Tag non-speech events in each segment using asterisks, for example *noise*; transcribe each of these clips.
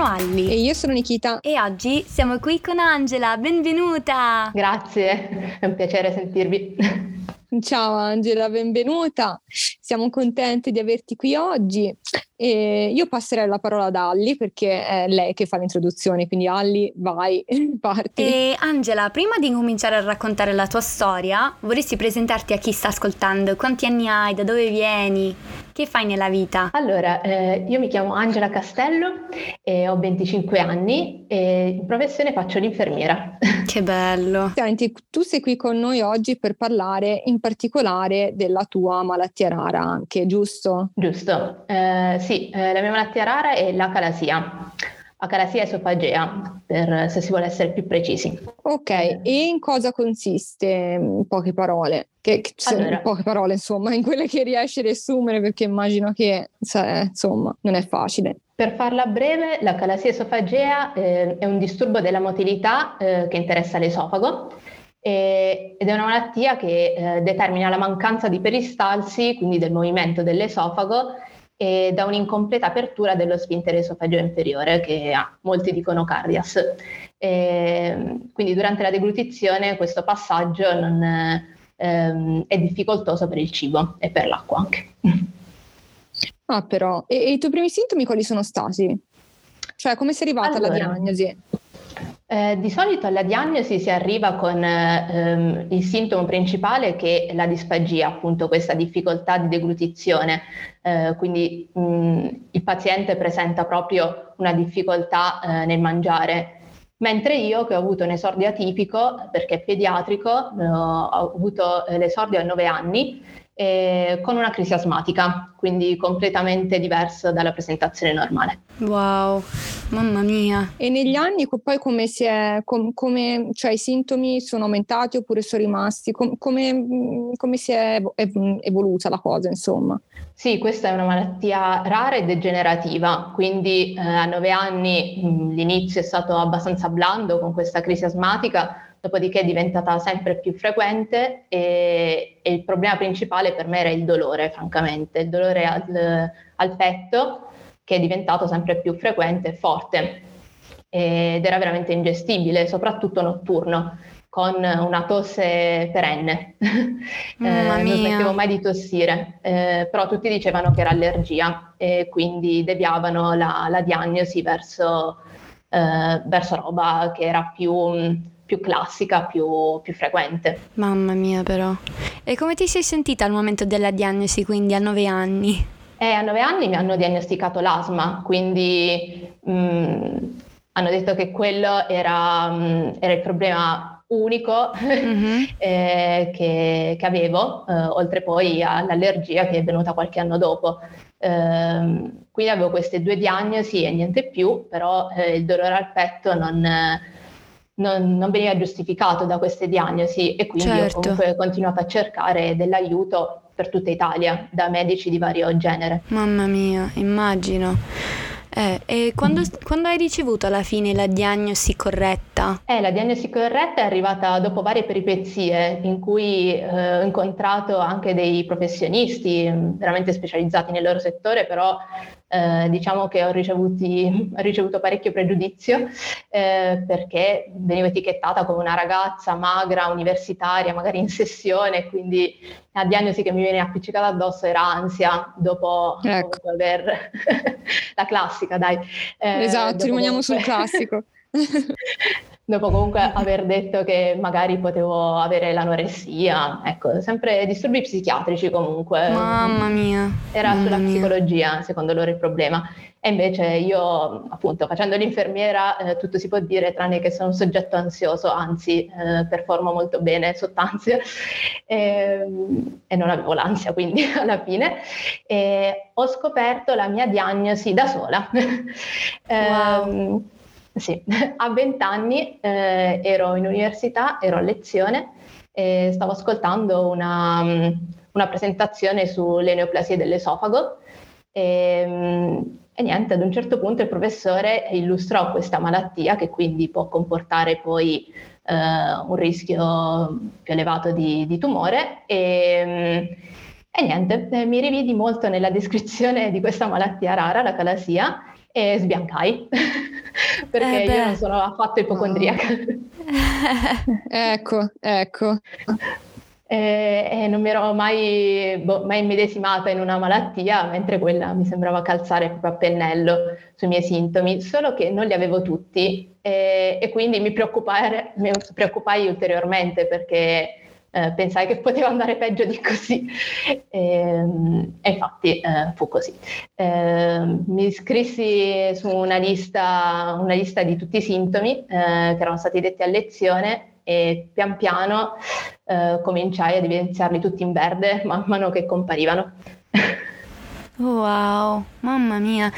Sono Alli. E io sono Nikita. E oggi siamo qui con Angela. Benvenuta! Grazie, è un piacere sentirvi. Ciao Angela, benvenuta. Siamo contenti di averti qui oggi. E io passerei la parola ad Alli perché è lei che fa l'introduzione, quindi Alli, vai, *laughs* parti. E Angela, prima di cominciare a raccontare la tua storia, vorresti presentarti a chi sta ascoltando? Quanti anni hai? Da dove vieni? Che fai nella vita? Allora, eh, io mi chiamo Angela Castello e ho 25 anni e in professione faccio l'infermiera. *laughs* Che bello. Senti, tu sei qui con noi oggi per parlare in particolare della tua malattia rara anche, giusto? Giusto. Eh, sì, eh, la mia malattia rara è l'acalasia acalasia esofagea, per, se si vuole essere più precisi. Ok, e in cosa consiste, in poche parole? Che, allora. in poche parole, insomma, in quelle che riesci a riassumere, perché immagino che, insomma, non è facile. Per farla breve, la calasia esofagea eh, è un disturbo della motilità eh, che interessa l'esofago eh, ed è una malattia che eh, determina la mancanza di peristalsi, quindi del movimento dell'esofago, e da un'incompleta apertura dello sfintere esofageo inferiore, che ha, molti dicono cardias. E, quindi durante la deglutizione questo passaggio non, ehm, è difficoltoso per il cibo e per l'acqua anche. *laughs* Ah, però, e, e, i tuoi primi sintomi quali sono stati? Cioè, come sei arrivata allora, alla diagnosi? Eh, di solito alla diagnosi si arriva con ehm, il sintomo principale che è la disfagia, appunto questa difficoltà di deglutizione, eh, quindi mh, il paziente presenta proprio una difficoltà eh, nel mangiare. Mentre io che ho avuto un esordio atipico, perché è pediatrico, eh, ho avuto eh, l'esordio a 9 anni, eh, con una crisi asmatica, quindi completamente diverso dalla presentazione normale. Wow, mamma mia. E negli anni poi come si è, com, come, cioè i sintomi sono aumentati oppure sono rimasti? Com, come, come, si è evoluta la cosa, insomma? Sì, questa è una malattia rara e degenerativa, quindi eh, a nove anni mh, l'inizio è stato abbastanza blando con questa crisi asmatica, dopodiché è diventata sempre più frequente e, e, il problema principale per me era il dolore, francamente, il dolore al, al petto che è diventato sempre più frequente e forte. Ed era veramente ingestibile, soprattutto notturno con una tosse perenne. *laughs* eh, non smettevo mai di tossire, eh, però tutti dicevano che era allergia e quindi deviavano la, la diagnosi verso, eh, verso roba che era più più classica, più, più frequente. Mamma mia però. E come ti sei sentita al momento della diagnosi, quindi a nove anni? Eh, a nove anni mi hanno diagnosticato l'asma, quindi mh, mm, hanno detto che quello era, mh, mm, era il problema unico mm-hmm. *laughs* eh, che, che, avevo, eh, oltre poi all'allergia che è venuta qualche anno dopo. Eh, quindi avevo queste due diagnosi e niente più, però eh, il dolore al petto non non, non, veniva giustificato da queste diagnosi e quindi certo. ho comunque continuato a cercare dell'aiuto per tutta Italia da medici di vario genere. Mamma mia, immagino. Eh, e quando, quando, hai ricevuto alla fine la diagnosi corretta? Eh, la diagnosi corretta è arrivata dopo varie peripezie in cui eh, ho incontrato anche dei professionisti mm, veramente specializzati nel loro settore, però eh, diciamo che ho, ricevuti, *laughs* ho, ricevuto parecchio pregiudizio eh, perché venivo etichettata come una ragazza magra, universitaria, magari in sessione, quindi la diagnosi che mi viene appiccicata addosso era ansia dopo, ecco. dopo aver *laughs* la classica, dai. Eh, esatto, rimaniamo comunque... sul classico. *laughs* *laughs* dopo comunque aver detto che magari potevo avere l'anoressia, ecco, sempre disturbi psichiatrici comunque. Mamma mia. Era Mamma sulla mia. psicologia, secondo loro il problema. E invece io, appunto, facendo l'infermiera, eh, tutto si può dire tranne che sono un soggetto ansioso, anzi, eh, performo molto bene sotto ansia e, ehm, e, non avevo l'ansia, quindi *laughs* alla fine. E ho scoperto la mia diagnosi da sola. *laughs* Wow. eh, sì, *laughs* a 20 anni eh, ero in università, ero a lezione e stavo ascoltando una, mm, una presentazione sulle neoplasie dell'esofago e, mm, e, niente, ad un certo punto il professore illustrò questa malattia che quindi può comportare poi eh, un rischio più elevato di, di tumore e, mm, e niente, mi rividi molto nella *laughs* descrizione di questa malattia rara, la calasia, e sbiancai *laughs* perché eh io non sono affatto ipocondriaca. *laughs* ecco, ecco. E, e non mi ero mai, boh, mai immedesimata in una malattia, mentre quella mi sembrava calzare proprio a pennello sui miei sintomi, solo che non li avevo tutti. E, e quindi mi preoccupai, mi preoccupai ulteriormente perché eh, pensai che poteva andare peggio di così e, e infatti eh, fu così. Eh, mi iscrissi su una lista, una lista, di tutti i sintomi eh, che erano stati detti a lezione e pian piano eh, cominciai ad evidenziarli tutti in verde man mano che comparivano. Wow, mamma mia.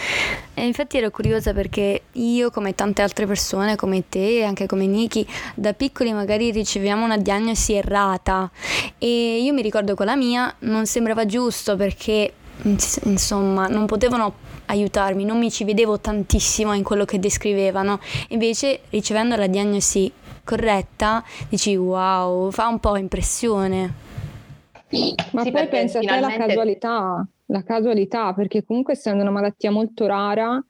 E infatti ero curiosa perché io, come tante altre persone, come te e anche come Niki, da piccoli magari riceviamo una diagnosi errata e io mi ricordo con la mia non sembrava giusto perché insomma non potevano aiutarmi, non mi ci vedevo tantissimo in quello che descrivevano. Invece ricevendo la diagnosi corretta, dici wow, fa un po' impressione. Ma sì, poi pensa a te la casualità, la casualità, perché comunque essendo una malattia molto rara,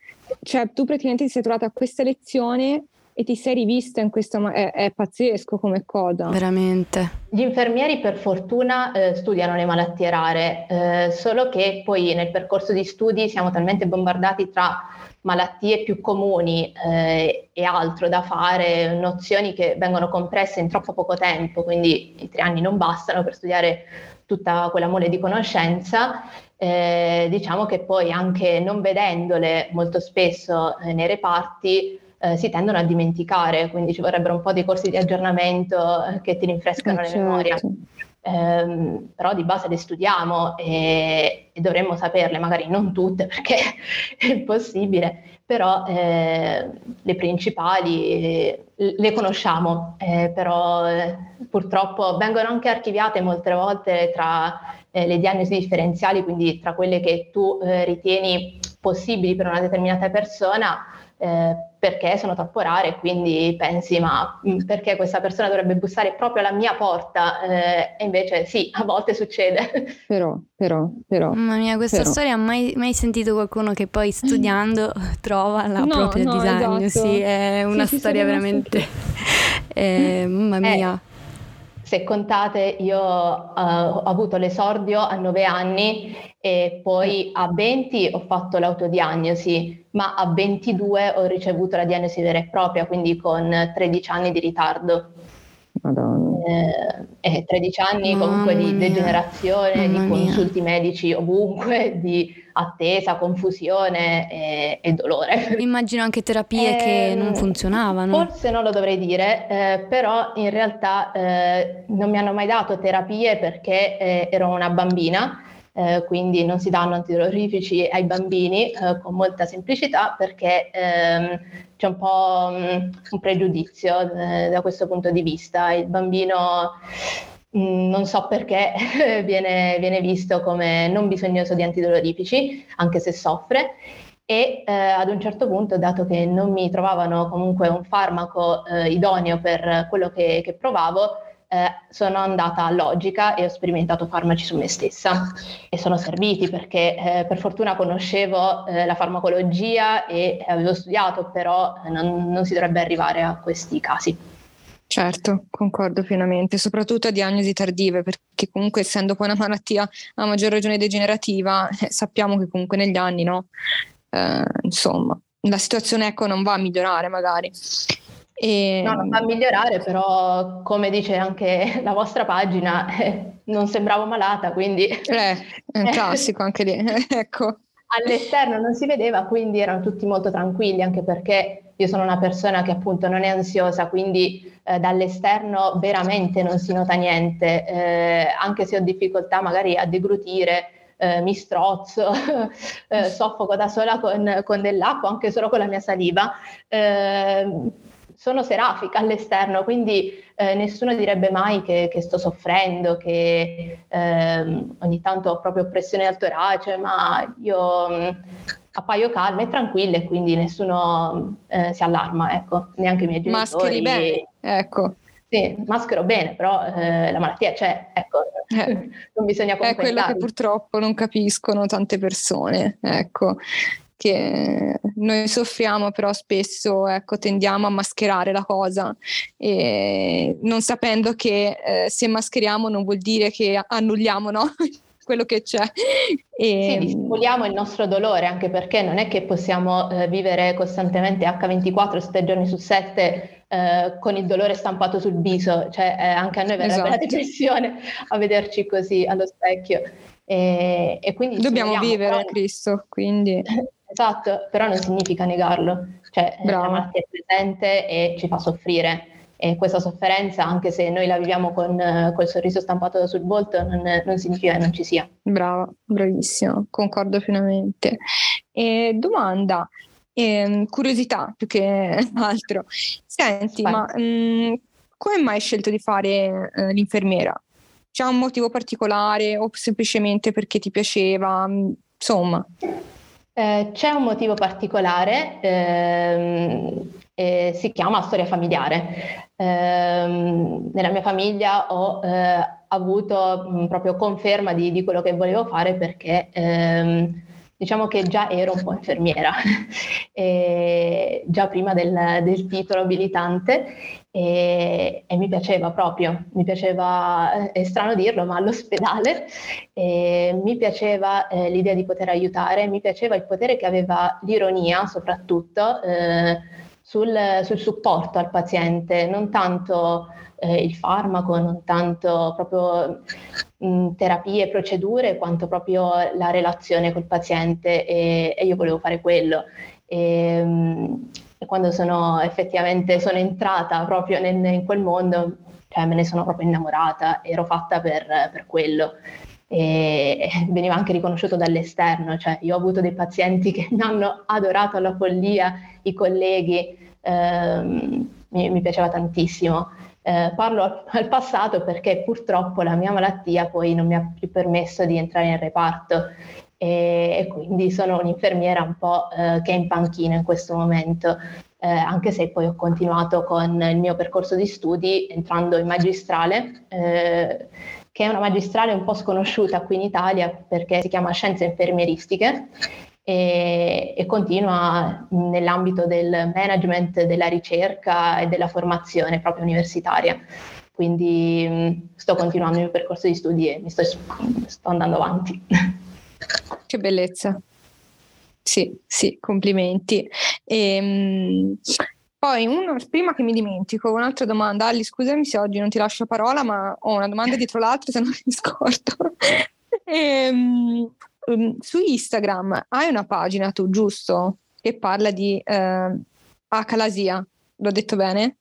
cioè tu praticamente ti sei trovata a questa lezione e ti sei rivista in questa è, è pazzesco come cosa. Veramente. Gli infermieri per fortuna eh, studiano le malattie rare eh, solo che poi nel percorso di studi siamo talmente bombardati tra malattie più comuni eh, e altro da fare, nozioni che vengono compresse in troppo poco tempo, quindi i tre anni non bastano per studiare tutta quella mole di conoscenza, eh, diciamo che poi anche non vedendole molto spesso eh, nei reparti eh, si tendono a dimenticare, quindi ci vorrebbero un po' di corsi di aggiornamento eh, che ti rinfrescano la certo. memoria. Eh, però di base le studiamo e, e, dovremmo saperle, magari non tutte *laughs* perché è impossibile, però eh, le principali eh, le conosciamo, eh, però eh, purtroppo vengono anche archiviate molte volte tra eh, le diagnosi differenziali, quindi tra quelle che tu ritieni possibili per una determinata persona eh, perché sono troppo rare, quindi pensi ma mm, perché questa persona dovrebbe bussare proprio alla mia porta? Eh, e invece sì, a volte succede. *laughs* Però, però, però. Mamma mia, questa però. storia, mai, mai sentito qualcuno che poi studiando *laughs* trova la no, propria no, disagnosi? Esatto. Sì, è una sì, storia veramente... *laughs* eh, mamma eh, mia. Se contate, io uh, ho avuto l'esordio a 9 anni e poi a 20 ho fatto l'autodiagnosi, ma a 22 ho ricevuto la diagnosi vera e propria, quindi con 13 anni di ritardo. Madonna. Eh, eh, 13 anni Mamma comunque di degenerazione, di consulti mia. medici ovunque, di attesa, confusione e, e dolore. Immagino anche terapie eh, che ehm, non funzionavano. Forse non lo dovrei dire, eh, però in realtà eh, non mi hanno mai dato terapie perché eh, ero una bambina eh, quindi non si danno antidolorifici ai bambini eh, con molta semplicità perché ehm, c'è un po' um, un pregiudizio eh, da questo punto di vista. Il bambino mh, mm, non so perché *laughs* viene, viene visto come non bisognoso di antidolorifici, anche se soffre e eh, ad un certo punto, dato che non mi trovavano comunque un farmaco eh, idoneo per quello che, che provavo, eh, sono andata a logica e ho sperimentato farmaci su me stessa e sono serviti perché eh, per fortuna conoscevo eh, la farmacologia e avevo studiato, però non, non si dovrebbe arrivare a questi casi. Certo, concordo pienamente, soprattutto a diagnosi tardive, perché comunque essendo poi una malattia a maggior ragione degenerativa, eh, sappiamo che comunque negli anni, no? Eh, insomma, la situazione ecco non va a migliorare magari. E... No, non va a migliorare, però come dice anche *laughs* la vostra pagina, eh, *laughs* non sembravo malata, quindi... Eh, è un *laughs* classico anche lì, ecco. All'esterno non si vedeva, quindi erano tutti molto tranquilli, anche perché io sono una persona che appunto non è ansiosa, quindi eh, dall'esterno veramente non si nota niente, eh, anche se ho difficoltà magari a deglutire, eh, mi strozzo, eh, soffoco da sola con, con, dell'acqua, anche solo con la mia saliva. Sono serafica all'esterno, quindi eh, nessuno direbbe mai che, che sto soffrendo, che eh, ogni tanto ho proprio pressione al torace, ma io mh, mm, appaio calma e tranquilla e quindi nessuno eh, si allarma, ecco, neanche i miei genitori. Mascheri bene, ecco. Sì, maschero bene, però eh, la malattia c'è, ecco, eh, *laughs* non bisogna È quello che purtroppo non capiscono tante persone, ecco che noi soffriamo, però spesso ecco, tendiamo a mascherare la cosa, e non sapendo che eh, se mascheriamo non vuol dire che annulliamo no? *laughs* quello che c'è. E... Sì, dissimuliamo il nostro dolore, anche perché non è che possiamo eh, vivere costantemente H24 7 giorni su 7 eh, con il dolore stampato sul viso, cioè eh, anche a noi verrebbe esatto. la depressione a vederci così allo specchio. E, e quindi Dobbiamo vivere però... Cristo, quindi... *laughs* esatto, però non significa negarlo, cioè Brava. la malattia è presente e ci fa soffrire e questa sofferenza, anche se noi la viviamo con col sorriso stampato sul volto, non, non significa che non ci sia. Brava, bravissima, concordo pienamente. E domanda, eh, curiosità più che *laughs* altro. Senti, Vai. ma mh, mm, come mai hai scelto di fare eh, l'infermiera? C'è un motivo particolare o semplicemente perché ti piaceva? Insomma. Eh, c'è un motivo particolare, ehm, eh, si chiama storia familiare. Ehm, nella mia famiglia ho eh, avuto mh, proprio conferma di, di, quello che volevo fare perché ehm, diciamo che già ero un po' infermiera, *laughs* già prima del, del titolo abilitante e, e, mi piaceva proprio, mi piaceva, è strano dirlo, ma all'ospedale mi piaceva eh, l'idea di poter aiutare, mi piaceva il potere che aveva l'ironia soprattutto eh, sul, sul, supporto al paziente, non tanto eh, il farmaco, non tanto proprio mh, terapie, procedure, quanto proprio la relazione col paziente e, e io volevo fare quello. E, mh, e quando sono effettivamente sono entrata proprio nel, in quel mondo, cioè me ne sono proprio innamorata, ero fatta per, per quello e veniva anche riconosciuto dall'esterno, cioè io ho avuto dei pazienti che mi hanno adorato alla follia, i colleghi, ehm, mi, mi, piaceva tantissimo. Eh, parlo al, al, passato perché purtroppo la mia malattia poi non mi ha più permesso di entrare nel reparto e, e quindi sono un'infermiera un po' eh, che è in panchina in questo momento. Eh, anche se poi ho continuato con il mio percorso di studi entrando in magistrale, eh, che è una magistrale un po' sconosciuta qui in Italia perché si chiama Scienze Infermieristiche e, e continua nell'ambito del management, della ricerca e della formazione proprio universitaria quindi mh, sto continuando il mio percorso di studi e mi sto, sto andando avanti. *laughs* Che bellezza. Sì, sì, complimenti. E, um, poi, uno, prima che mi dimentico, un'altra domanda. Ali, scusami se oggi non ti lascio parola, ma ho una domanda dietro l'altra, se non mi scordo. *laughs* e, um, su Instagram hai una pagina tu, giusto? Che parla di uh, acalasia. L'ho detto bene?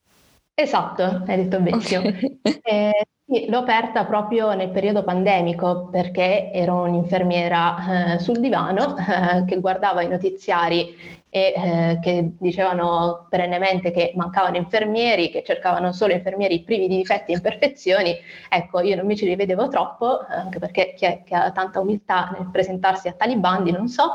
Esatto, hai detto benissimo. Okay. Eh, l'ho aperta proprio nel periodo pandemico perché ero un'infermiera eh, sul divano eh, che guardava i notiziari e eh, che dicevano perennemente che mancavano infermieri, che cercavano solo infermieri privi di difetti e imperfezioni. Ecco, io non mi ci rivedevo troppo, anche perché chi è che ha tanta umiltà nel presentarsi a tali bandi, non so,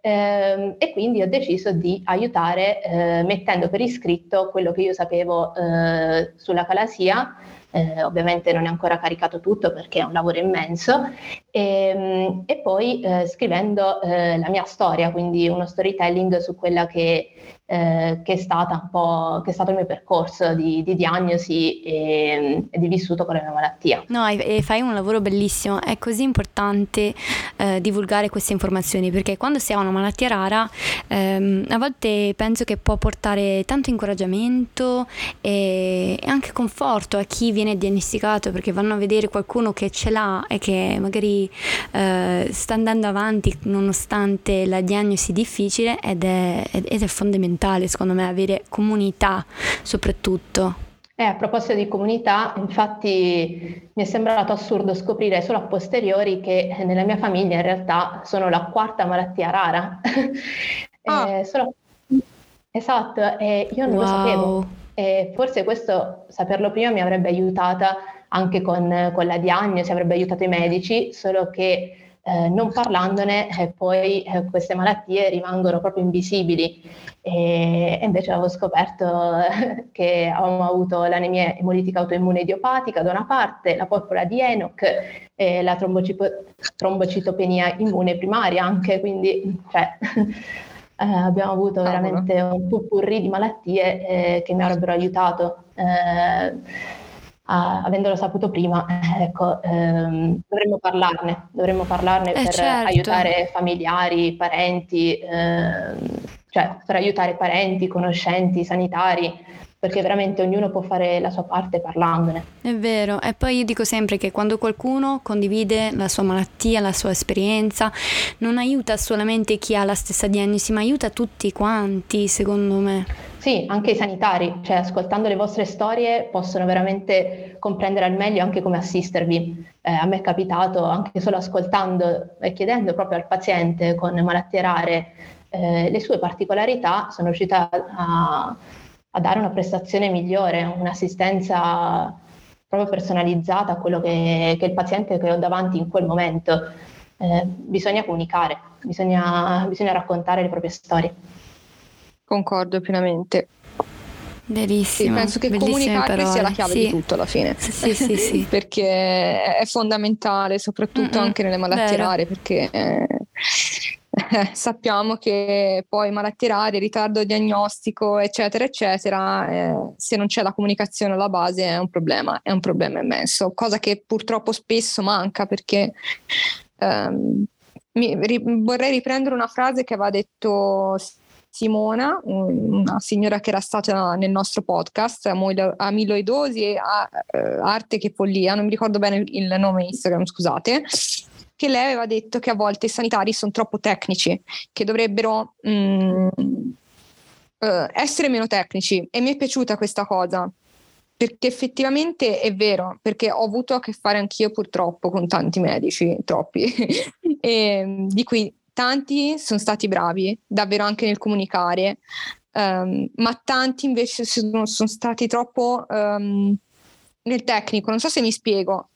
ehm, e quindi ho deciso di aiutare eh, mettendo per iscritto quello che io sapevo eh, sulla calasia eh, ovviamente non è ancora caricato tutto perché è un lavoro immenso, e, ehm, e poi eh, scrivendo eh, la mia storia, quindi uno storytelling su quella che eh, che, è stata un po', che è stato il mio percorso di, di diagnosi e, e, di vissuto con la mia malattia. No, e fai un lavoro bellissimo, è così importante eh, divulgare queste informazioni perché quando si ha una malattia rara ehm, a volte penso che può portare tanto incoraggiamento e, e anche conforto a chi viene diagnosticato perché vanno a vedere qualcuno che ce l'ha e che magari eh, sta andando avanti nonostante la diagnosi difficile ed è, ed è fondamentale fondamentale secondo me avere comunità soprattutto. Eh, a proposito di comunità, infatti mi è sembrato assurdo scoprire solo a posteriori che nella mia famiglia in realtà sono la quarta malattia rara. *laughs* Ah. eh, solo... Esatto, e io non wow. lo sapevo. E forse questo, saperlo prima, mi avrebbe aiutata anche con, con la diagnosi, avrebbe aiutato i medici, solo che eh, non parlandone eh, poi eh, queste malattie rimangono proprio invisibili e, e invece avevo scoperto eh, che avevamo avuto l'anemia emolitica autoimmune idiopatica da una parte, la porpora di Enoch e la trombocipo- trombocitopenia immune primaria anche, quindi cioè, *laughs* eh, abbiamo avuto veramente un pupurri di malattie eh, che mi avrebbero aiutato. Eh, a, avendolo saputo prima, ecco, ehm, dovremmo parlarne, dovremmo parlarne eh per certo. aiutare familiari, parenti, ehm, cioè per aiutare parenti, conoscenti, sanitari, perché veramente ognuno può fare la sua parte parlandone. È vero, e poi io dico sempre che quando qualcuno condivide la sua malattia, la sua esperienza, non aiuta solamente chi ha la stessa diagnosi, ma aiuta tutti quanti, secondo me. Sì, anche i sanitari, cioè ascoltando le vostre storie possono veramente comprendere al meglio anche come assistervi. Eh, a me è capitato anche solo ascoltando e chiedendo proprio al paziente con malattie rare eh, le sue particolarità, sono riuscita a, a dare una prestazione migliore, un'assistenza proprio personalizzata a quello che, che il paziente che ho davanti in quel momento. Eh, bisogna comunicare, bisogna, bisogna raccontare le proprie storie. Concordo pienamente. Verissimo. Sì, penso che comunicare parole. sia la chiave Sì. di tutto alla fine. Sì, sì, sì. *laughs* perché è fondamentale, soprattutto Mm-mm, anche nelle malattie vero. rare, perché eh, eh, *laughs* sappiamo che poi malattie rare, ritardo diagnostico, eccetera, eccetera, eh, se non c'è la comunicazione alla base è un problema, è un problema immenso, cosa che purtroppo spesso manca perché ehm, mi- ri- vorrei riprendere una frase che aveva detto Simona, un- una signora che era stata nel nostro podcast, Amilo- Amiloidosi e eh, Arte che follia, non mi ricordo bene il nome Instagram, scusate, che lei aveva detto che a volte i sanitari sono troppo tecnici, che dovrebbero mm, eh, essere meno tecnici e mi è piaciuta questa cosa. Perché effettivamente è vero, perché ho avuto a che fare anch'io purtroppo con tanti medici, troppi, *laughs* e, di cui tanti sono stati bravi, davvero anche nel comunicare, ehm, ma tanti invece sono, sono stati troppo ehm, nel tecnico, non so se mi spiego.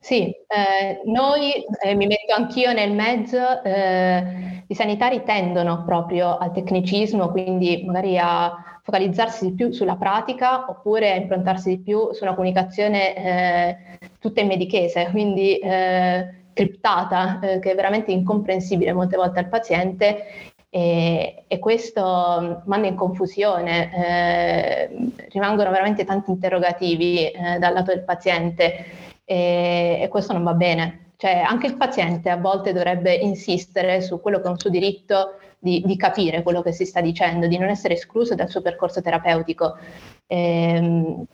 Sì, eh, noi, eh, mi metto anch'io nel mezzo, eh, i sanitari tendono proprio al tecnicismo, quindi magari a focalizzarsi di più sulla pratica oppure a improntarsi di più su una comunicazione eh, tutta in medichese, quindi eh, criptata, eh, che è veramente incomprensibile molte volte al paziente e, e questo manda in confusione, eh, rimangono veramente tanti interrogativi eh, dal lato del paziente e, e questo non va bene. Cioè, anche il paziente a volte dovrebbe insistere su quello che è un suo diritto di, di capire quello che si sta dicendo, di non essere escluso dal suo percorso terapeutico. Ehm,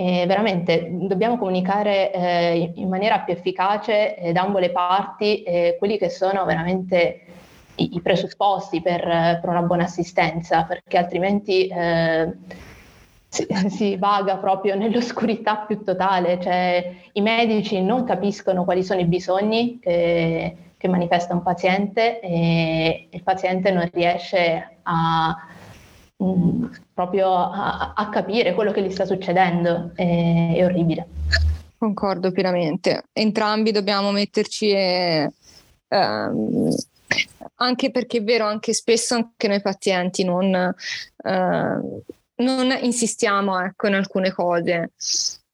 e veramente dobbiamo comunicare eh, in maniera più efficace eh, da ambo le parti eh, quelli che sono veramente i, i presupposti per, per, una buona assistenza, perché altrimenti eh, si, *laughs* si, vaga proprio nell'oscurità più totale, cioè i medici non capiscono quali sono i bisogni che, che manifesta un paziente e il paziente non riesce a mh, proprio a, a, capire quello che gli sta succedendo, è, è orribile. Concordo pienamente, entrambi dobbiamo metterci e, ehm, anche perché è vero, anche spesso anche noi pazienti non... Eh, non insistiamo ecco, in alcune cose,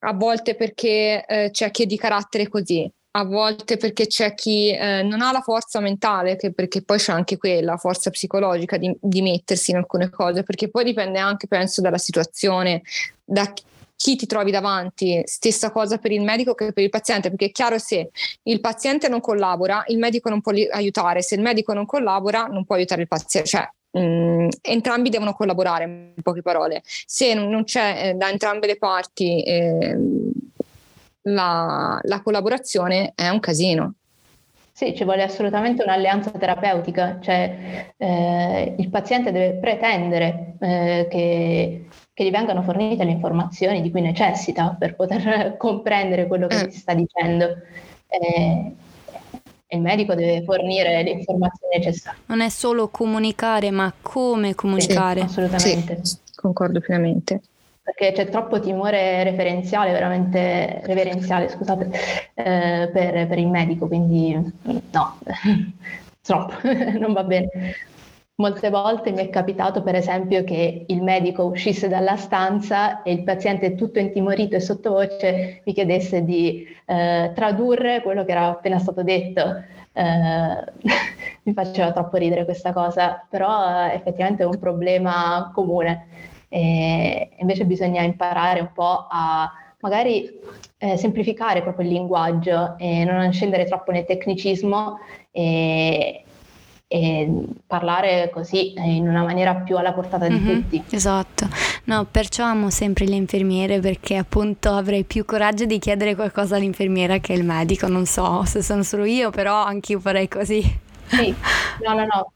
a volte perché eh, c'è chi è di carattere così, a volte perché c'è chi eh, non ha la forza mentale, che, perché poi c'è anche quella forza psicologica di, di, mettersi in alcune cose, perché poi dipende anche, penso, dalla situazione, da chi ti trovi davanti, stessa cosa per il medico che per il paziente, perché è chiaro se il paziente non collabora, il medico non può aiutare, se il medico non collabora non può aiutare il paziente, cioè Mm, entrambi devono collaborare, in poche parole. Se non c'è eh, da entrambe le parti eh, la, la, collaborazione, è un casino. Sì, ci vuole assolutamente un'alleanza terapeutica, cioè eh, il paziente deve pretendere eh, che, che, gli vengano fornite le informazioni di cui necessita per poter *laughs* comprendere quello che Eh. si sta dicendo. Eh, il medico deve fornire le informazioni necessarie. Non è solo comunicare, ma come comunicare. Sì, assolutamente. Sì, concordo pienamente. Perché c'è troppo timore referenziale, veramente reverenziale, scusate, eh, per, per, il medico, quindi no, *laughs* troppo, *laughs* non va bene. Molte volte mi è capitato, per esempio, che il medico uscisse dalla stanza e il paziente tutto intimorito e sottovoce mi chiedesse di eh, tradurre quello che era appena stato detto. Eh, *laughs* mi faceva troppo ridere questa cosa, però eh, effettivamente è un problema comune. E invece bisogna imparare un po' a magari eh, semplificare proprio il linguaggio e non scendere troppo nel tecnicismo e, e parlare così in una maniera più alla portata di mm-hmm, tutti. Esatto, no, perciò amo sempre le infermiere perché appunto avrei più coraggio di chiedere qualcosa all'infermiera che al medico, non so se sono solo io, però anche io farei così. Sì, no, no, no,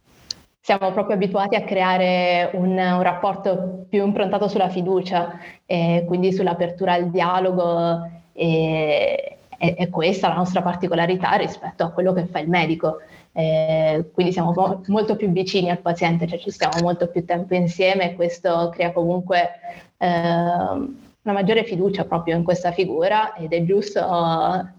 siamo proprio abituati a creare un, un rapporto più improntato sulla fiducia, e quindi sull'apertura al dialogo e, e, e questa è la nostra particolarità rispetto a quello che fa il medico. Eh, quindi siamo mo- molto più vicini al paziente, cioè ci stiamo molto più tempo insieme e questo crea comunque eh, una maggiore fiducia proprio in questa figura ed è giusto,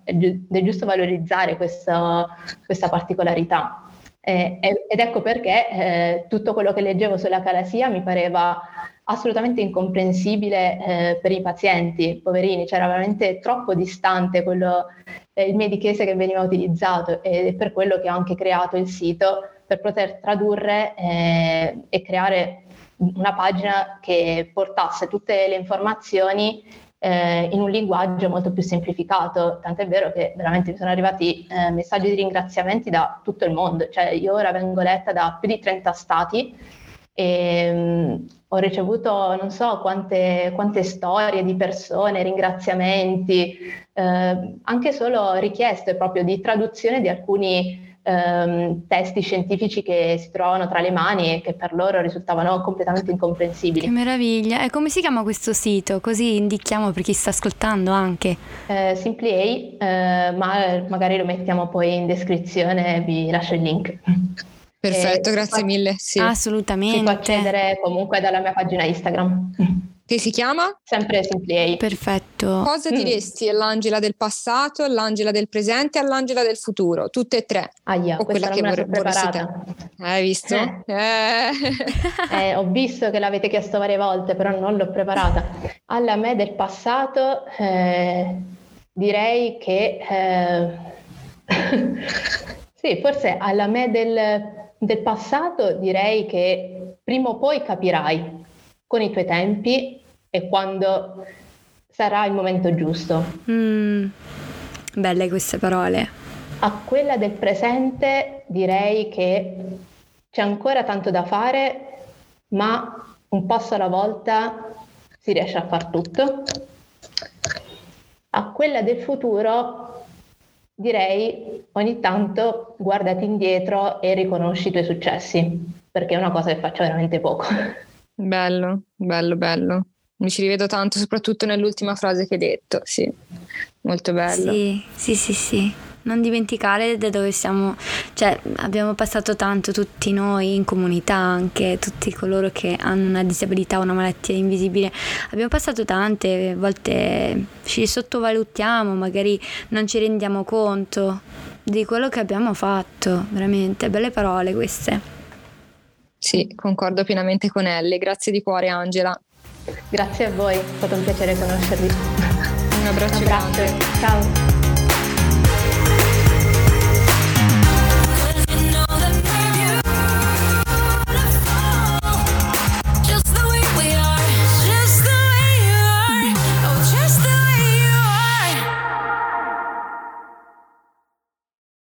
è gi- è giusto valorizzare questo, questa particolarità. Eh, ed ecco perché eh, tutto quello che leggevo sulla calasia mi pareva assolutamente incomprensibile eh, per i pazienti, poverini, c'era veramente troppo distante quello, eh, il medichese che veniva utilizzato ed è per quello che ho anche creato il sito per poter tradurre eh, e creare una pagina che portasse tutte le informazioni eh, in un linguaggio molto più semplificato, tant'è vero che veramente mi sono arrivati eh, messaggi di ringraziamenti da tutto il mondo, cioè io ora vengo letta da più di 30 stati e um, ho ricevuto non so quante, quante, storie di persone, ringraziamenti, eh, anche solo richieste proprio di traduzione di alcuni ehm, testi scientifici che si trovano tra le mani e che per loro risultavano completamente incomprensibili. Che meraviglia! E come si chiama questo sito? Così indichiamo per chi sta ascoltando anche. Eh, Simply A, eh, ma magari lo mettiamo poi in descrizione e vi lascio il link. Perfetto, grazie mille. Sì. Assolutamente. Si può accedere comunque dalla mia pagina Instagram. Che si chiama? Sempre Simply Perfetto. Cosa mm. diresti all'Angela del passato, all'Angela del presente e all'Angela del futuro? Tutte e tre. Ah, yeah, o quella che vorrei preparata. Hai visto? Eh. Eh. eh, ho visto che l'avete chiesto varie volte, però non l'ho preparata. Alla me del passato eh, direi che... Eh, *laughs* sì, forse alla me del, del passato direi che prima o poi capirai con i tuoi tempi e quando sarà il momento giusto. Mm, belle queste parole. A quella del presente direi che c'è ancora tanto da fare, ma un passo alla volta si riesce a far tutto. A quella del futuro direi ogni tanto guardati indietro e riconosci i tuoi successi, perché è una cosa che faccio veramente poco. *laughs* Bello, bello, bello. Mi ci rivedo tanto, soprattutto nell'ultima frase che hai detto, sì, molto bello. Sì, sì, sì, sì. Non dimenticare da dove siamo, cioè abbiamo passato tanto tutti noi in comunità, anche tutti coloro che hanno una disabilità, una malattia invisibile. Abbiamo passato tante volte, ci sottovalutiamo, magari non ci rendiamo conto di quello che abbiamo fatto, veramente, belle parole queste. Sì, concordo pienamente con Elle. Grazie di cuore Angela. Grazie a voi, è stato un piacere conoscervi. Un abbraccio. Un abbraccio. Ciao.